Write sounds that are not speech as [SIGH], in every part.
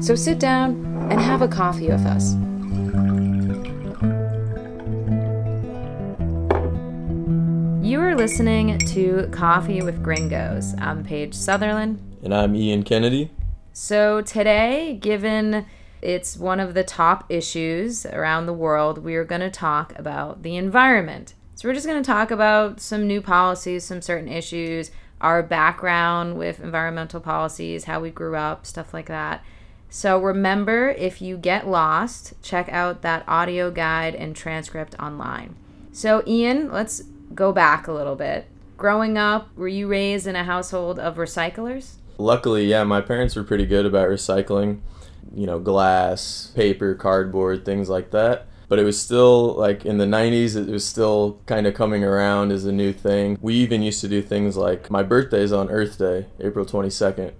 So sit down and have a coffee with us. You are listening to Coffee with Gringos. I'm Paige Sutherland. And I'm Ian Kennedy. So, today, given it's one of the top issues around the world, we are going to talk about the environment. So, we're just going to talk about some new policies, some certain issues, our background with environmental policies, how we grew up, stuff like that. So, remember if you get lost, check out that audio guide and transcript online. So, Ian, let's go back a little bit. Growing up, were you raised in a household of recyclers? Luckily, yeah, my parents were pretty good about recycling, you know, glass, paper, cardboard, things like that. But it was still like in the 90s, it was still kind of coming around as a new thing. We even used to do things like my birthday is on Earth Day, April 22nd.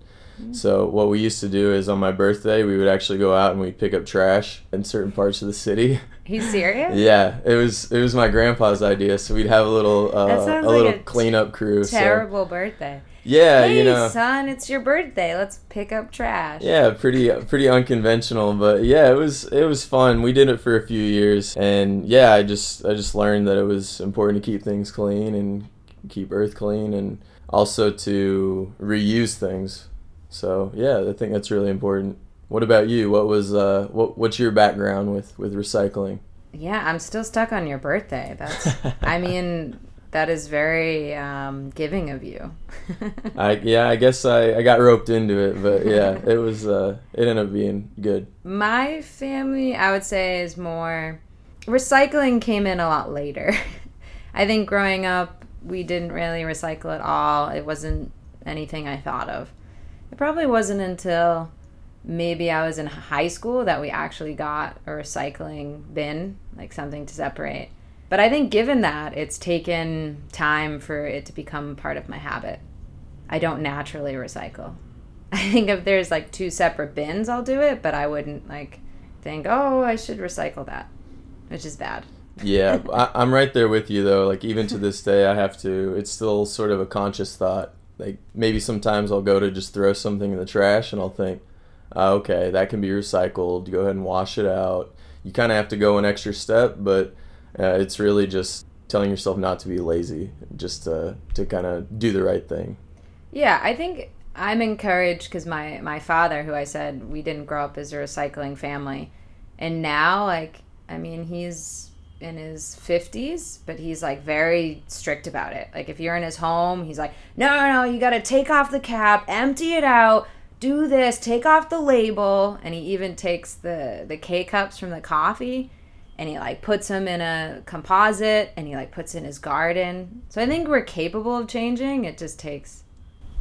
So what we used to do is on my birthday, we would actually go out and we'd pick up trash in certain parts of the city. He's serious? [LAUGHS] yeah, it was it was my grandpa's idea, so we'd have a little uh, a like little a cleanup crew. so- Terrible birthday. yeah, hey, you know. son, it's your birthday. Let's pick up trash. Yeah, pretty pretty unconventional, but yeah, it was it was fun. We did it for a few years, and yeah, I just I just learned that it was important to keep things clean and keep Earth clean, and also to reuse things. So yeah, I think that's really important. What about you? What was uh what what's your background with with recycling? Yeah, I'm still stuck on your birthday. That's, I [LAUGHS] mean, that is very um, giving of you. [LAUGHS] I yeah, I guess I, I got roped into it, but yeah, [LAUGHS] it was uh it ended up being good. My family, I would say, is more. Recycling came in a lot later. I think growing up, we didn't really recycle at all. It wasn't anything I thought of. It probably wasn't until maybe I was in high school that we actually got a recycling bin, like something to separate. But I think given that, it's taken time for it to become part of my habit. I don't naturally recycle. [LAUGHS] I think if there's like two separate bins, I'll do it, but I wouldn't like think, oh, I should recycle that, which is bad. Yeah, [LAUGHS] I, I'm right there with you though. Like even to this day, I have to. It's still sort of a conscious thought. Like maybe sometimes I'll go to just throw something in the trash, and I'll think, "Ah, okay, that can be recycled. Go ahead and wash it out. You kind of have to go an extra step, but uh, it's really just telling yourself not to be lazy, just to to kind of do the right thing. Yeah, I think I'm encouraged because my my father, who I said we didn't grow up as a recycling family, and now like I mean he's in his 50s, but he's like very strict about it. Like if you're in his home, he's like, no, no, no, you got to take off the cap, empty it out, do this, take off the label, and he even takes the the K cups from the coffee. And he like puts them in a composite, and he like puts in his garden. So I think we're capable of changing. It just takes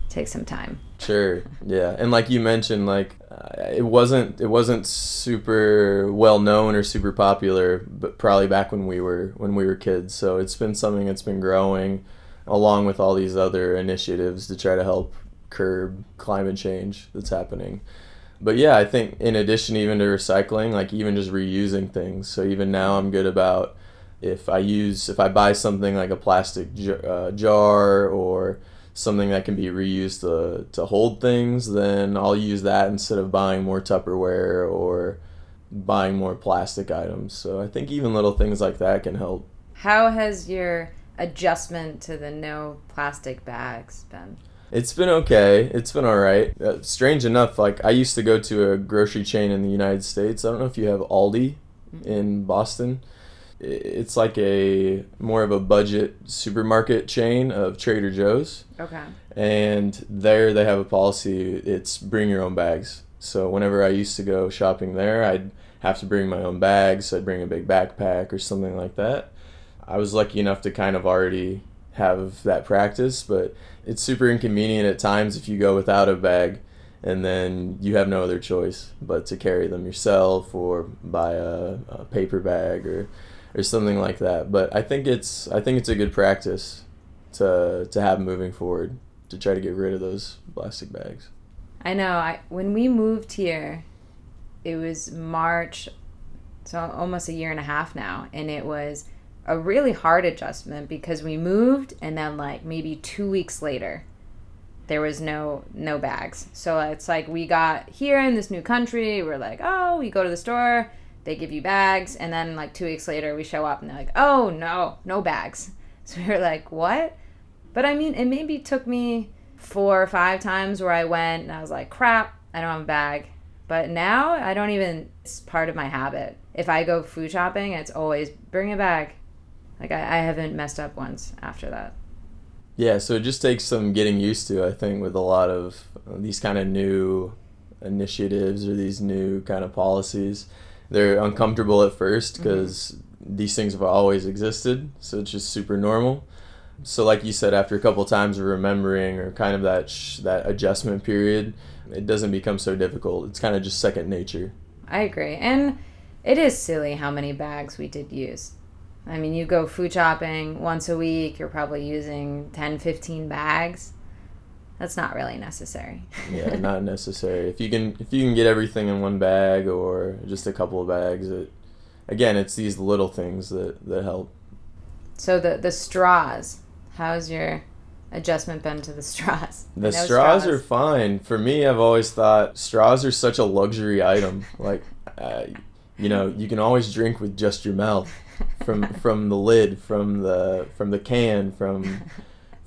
takes some time. Sure. Yeah, and like you mentioned, like uh, it wasn't it wasn't super well known or super popular, but probably back when we were when we were kids. So it's been something that's been growing, along with all these other initiatives to try to help curb climate change that's happening. But yeah, I think in addition even to recycling, like even just reusing things. So even now, I'm good about if I use if I buy something like a plastic j- uh, jar or something that can be reused to, to hold things, then I'll use that instead of buying more Tupperware or buying more plastic items. So I think even little things like that can help. How has your adjustment to the no plastic bags been? It's been okay. It's been all right. Uh, strange enough, like I used to go to a grocery chain in the United States. I don't know if you have Aldi in Boston. It's like a more of a budget supermarket chain of Trader Joe's. Okay. and there they have a policy it's bring your own bags so whenever i used to go shopping there i'd have to bring my own bags so i'd bring a big backpack or something like that i was lucky enough to kind of already have that practice but it's super inconvenient at times if you go without a bag and then you have no other choice but to carry them yourself or buy a, a paper bag or or something like that. But I think it's I think it's a good practice to to have moving forward to try to get rid of those plastic bags. I know. I when we moved here, it was March, so almost a year and a half now, and it was a really hard adjustment because we moved and then like maybe 2 weeks later there was no no bags. So it's like we got here in this new country, we're like, "Oh, we go to the store, they give you bags," and then like 2 weeks later we show up and they're like, "Oh, no, no bags." [LAUGHS] So we were like, "What?" But I mean, it maybe took me four or five times where I went and I was like, crap, I don't have a bag. But now I don't even, it's part of my habit. If I go food shopping, it's always bring a bag. Like I, I haven't messed up once after that. Yeah, so it just takes some getting used to, I think, with a lot of uh, these kind of new initiatives or these new kind of policies. They're uncomfortable at first because mm-hmm. these things have always existed, so it's just super normal. So, like you said, after a couple times of remembering or kind of that sh- that adjustment period, it doesn't become so difficult. It's kind of just second nature. I agree, and it is silly how many bags we did use. I mean, you go food shopping once a week, you're probably using 10, 15 bags. That's not really necessary. yeah, [LAUGHS] not necessary. If you can if you can get everything in one bag or just a couple of bags, it again, it's these little things that that help. So the the straws How's your adjustment been to the [LAUGHS] straws? The straws, straws, are fine. For me, I've always thought straws are such a luxury item. [LAUGHS] Like, uh, you know, you can always drink with just your mouth, from from the lid, from the from the can, from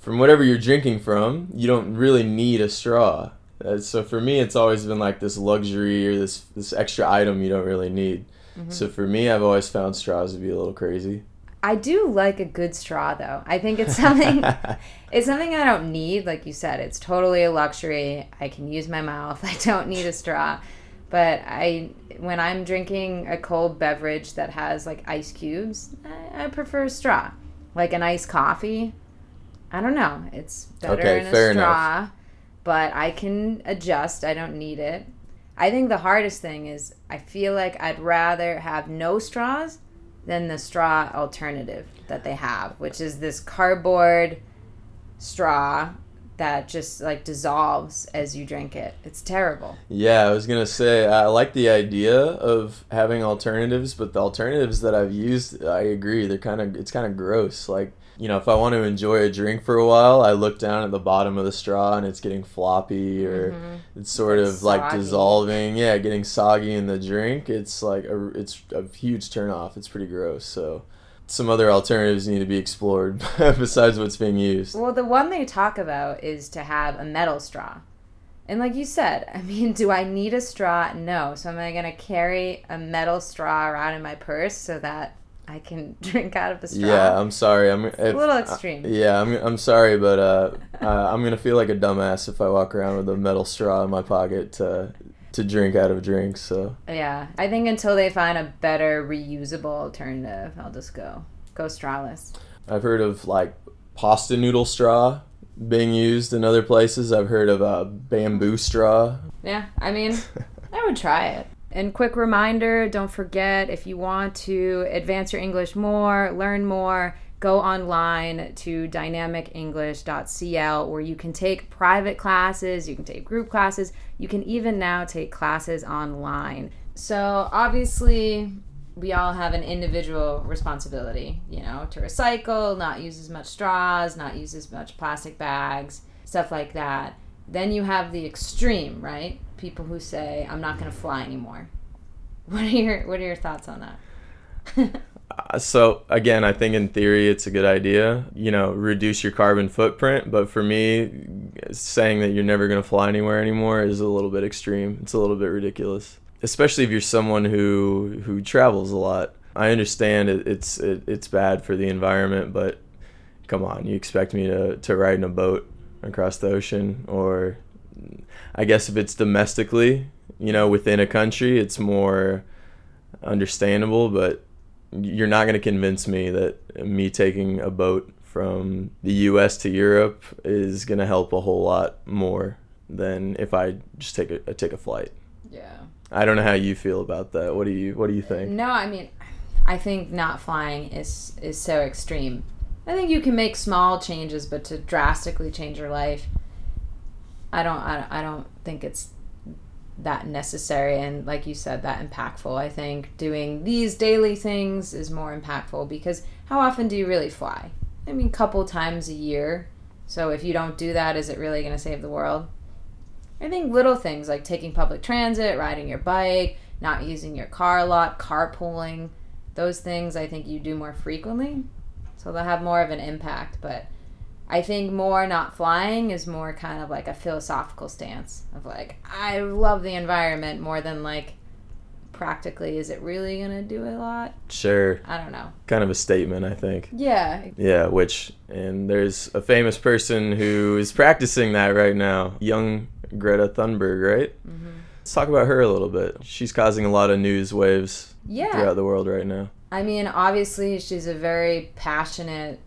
from whatever you're drinking from. You don't really need a straw. Uh, so for me, it's always been like this luxury or this this extra item you don't really need. Mm-hmm. So for me, I've always found straws to be a little crazy. I do like a good straw though. I think it's something [LAUGHS] [LAUGHS] it's something I don't need like you said. It's totally a luxury. I can use my mouth. [LAUGHS] I don't need a straw. But I when I'm drinking a cold beverage that has like ice cubes, I, I prefer a straw. Like an iced coffee. I don't know. It's better okay, in a straw. Enough. But I can adjust. I don't need it. I think the hardest thing is I feel like I'd rather have no straws than the straw alternative that they have, which is this cardboard straw that just like dissolves as you drink it. It's terrible. Yeah, I was gonna say I like the idea of having alternatives, but the alternatives that I've used, I agree, they're kind of it's kind of gross. Like you know, if I want to enjoy a drink for a while, I look down at the bottom of the straw and it's getting floppy or mm-hmm. it's sort it's of soggy. like dissolving. Yeah, getting soggy in the drink. It's like a, it's a huge turnoff. It's pretty gross. So some other alternatives need to be explored [LAUGHS] besides what's being used. Well, the one they talk about is to have a metal straw. And like you said, I mean, [LAUGHS] do I need a straw? No. So am I going to carry a metal straw around in my purse so that I can [LAUGHS] drink out of the straw. Yeah, I'm sorry. I'm if, a little extreme. Yeah, I'm, I'm sorry, but uh, uh, I'm gonna feel like a dumbass if I walk around with a metal straw in my pocket to to drink out of drinks. So yeah, I think until they find a better reusable alternative, I'll just go go strawless. I've heard of like pasta noodle straw being used in other places. I've heard of a bamboo straw. Yeah, I mean, [LAUGHS] I would try it. And quick reminder don't forget if you want to advance your English more, learn more, go online to dynamicenglish.cl where you can take private classes, you can take group classes, you can even now take classes online. So, obviously, we all have an individual responsibility, you know, to recycle, not use as much straws, not use as much plastic bags, stuff like that. Then you have the extreme, right? People who say, "I'm not going to fly anymore." [LAUGHS] What are your What are your thoughts on that? [LAUGHS] uh, so again, I think in theory it's a good idea. You know, reduce your carbon footprint. But for me, saying that you're never going to fly anywhere anymore is a little bit extreme. It's a little bit ridiculous, especially if you're someone who who travels a lot. I understand it, it's it, it's bad for the environment, but come on, you expect me to to ride in a boat across the ocean or I guess if it's domestically, you know, within a country, it's more understandable, but you're not going to convince me that me taking a boat from the US to Europe is going to help a whole lot more than if I just take a take a flight. Yeah. I don't know how you feel about that. What do you What do you think? No, I mean, I think not flying is is so extreme. I think you can make small changes, but to drastically change your life, I don't. I, I don't think it's that necessary and like you said that impactful. I think doing these daily things is more impactful because how often do you really fly? I mean couple times a year. So if you don't do that is it really going to save the world? I think little things like taking public transit riding your bike not using your car a lot carpooling those things i think you do more frequently so they'll have more of an impact but I think more not flying is more kind of like a philosophical stance of like I love the environment more than like practically is it really gonna do a lot? Sure. I don't know. Kind of a statement, I think. Yeah. Yeah, which and there's a famous person who is practicing that right now, young Greta Thunberg, right? Mm-hmm. Let's talk about her a little bit. She's causing a lot of news waves Yeah. throughout the world right now. I mean, obviously she's a very passionate,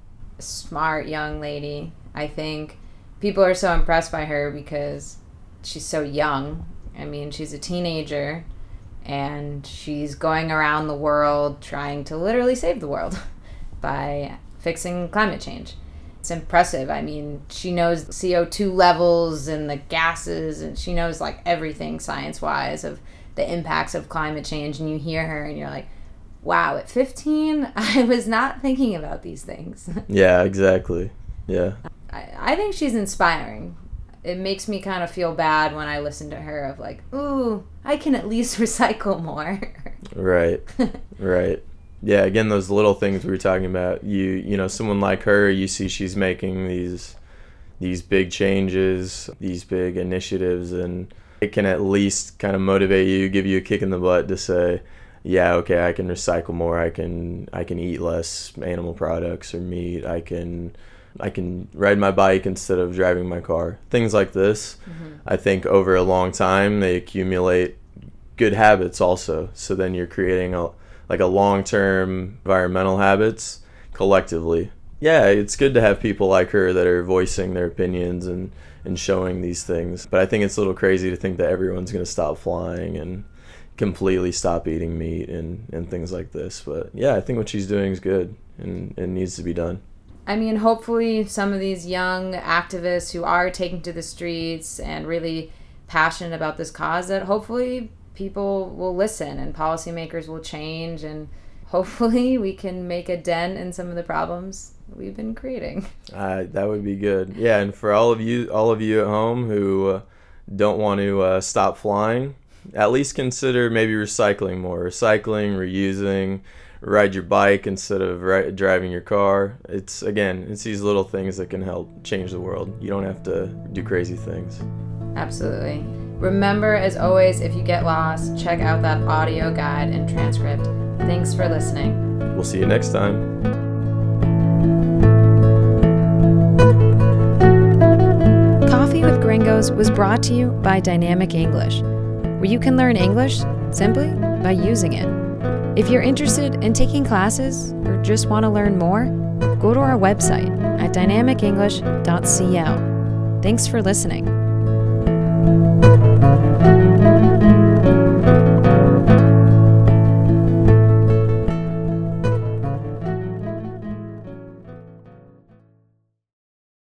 smart young lady. I think people are so impressed by her because she's so young. I mean, she's a teenager and she's going around the world trying to literally save the world [LAUGHS] by fixing climate change. It's impressive. I mean, she knows CO2 levels and the gases, and she knows like everything science wise of the impacts of climate change. And you hear her, and you're like, wow, at 15, [LAUGHS] I was not thinking about these things. [LAUGHS] Yeah, exactly. Yeah. I, I think she's inspiring. It makes me kind of feel bad when I listen to her of like, ooh, I can at least [LAUGHS] recycle more. Right. right. Yeah, again those little things we were talking about. You you know, someone like her, you see she's making these these big changes, these big initiatives and it can at least kind of motivate you, give you a kick in the butt to say, yeah, okay, I can recycle more. I can I can eat less animal products or meat. I can I can ride my bike instead of driving my car. Things like this. Mm-hmm. I think over a long time they accumulate good habits also. So then you're creating a like a long-term environmental habits collectively. Yeah, it's good to have people like her that are voicing their opinions and and showing these things. But I think it's a little crazy to think that everyone's going to stop flying and completely stop eating meat and, and things like this. But yeah, I think what she's doing is good and it needs to be done. I mean, hopefully, some of these young activists who are taking to the streets and really passionate about this cause, that hopefully people will listen and policymakers will change, and hopefully, [LAUGHS] we can make a dent in some of the problems we've been creating. [LAUGHS] Uh, that would be good. Yeah, and for all of you, all of you at home who uh, don't want to uh, stop flying, at least consider maybe recycling more. Recycling, reusing, ride your bike instead of ri- driving your car. It's again, it's these little things that can help change the world. You don't have to do crazy things. Absolutely. Remember, as always, if you get lost, check out that audio guide and transcript. Thanks for listening. We'll see you next time. Coffee with Gringos was brought to you by Dynamic English, where you can learn English simply by using it. If you're interested in taking classes or just want to learn more, go to our website at dynamicenglish.co. Thanks for listening.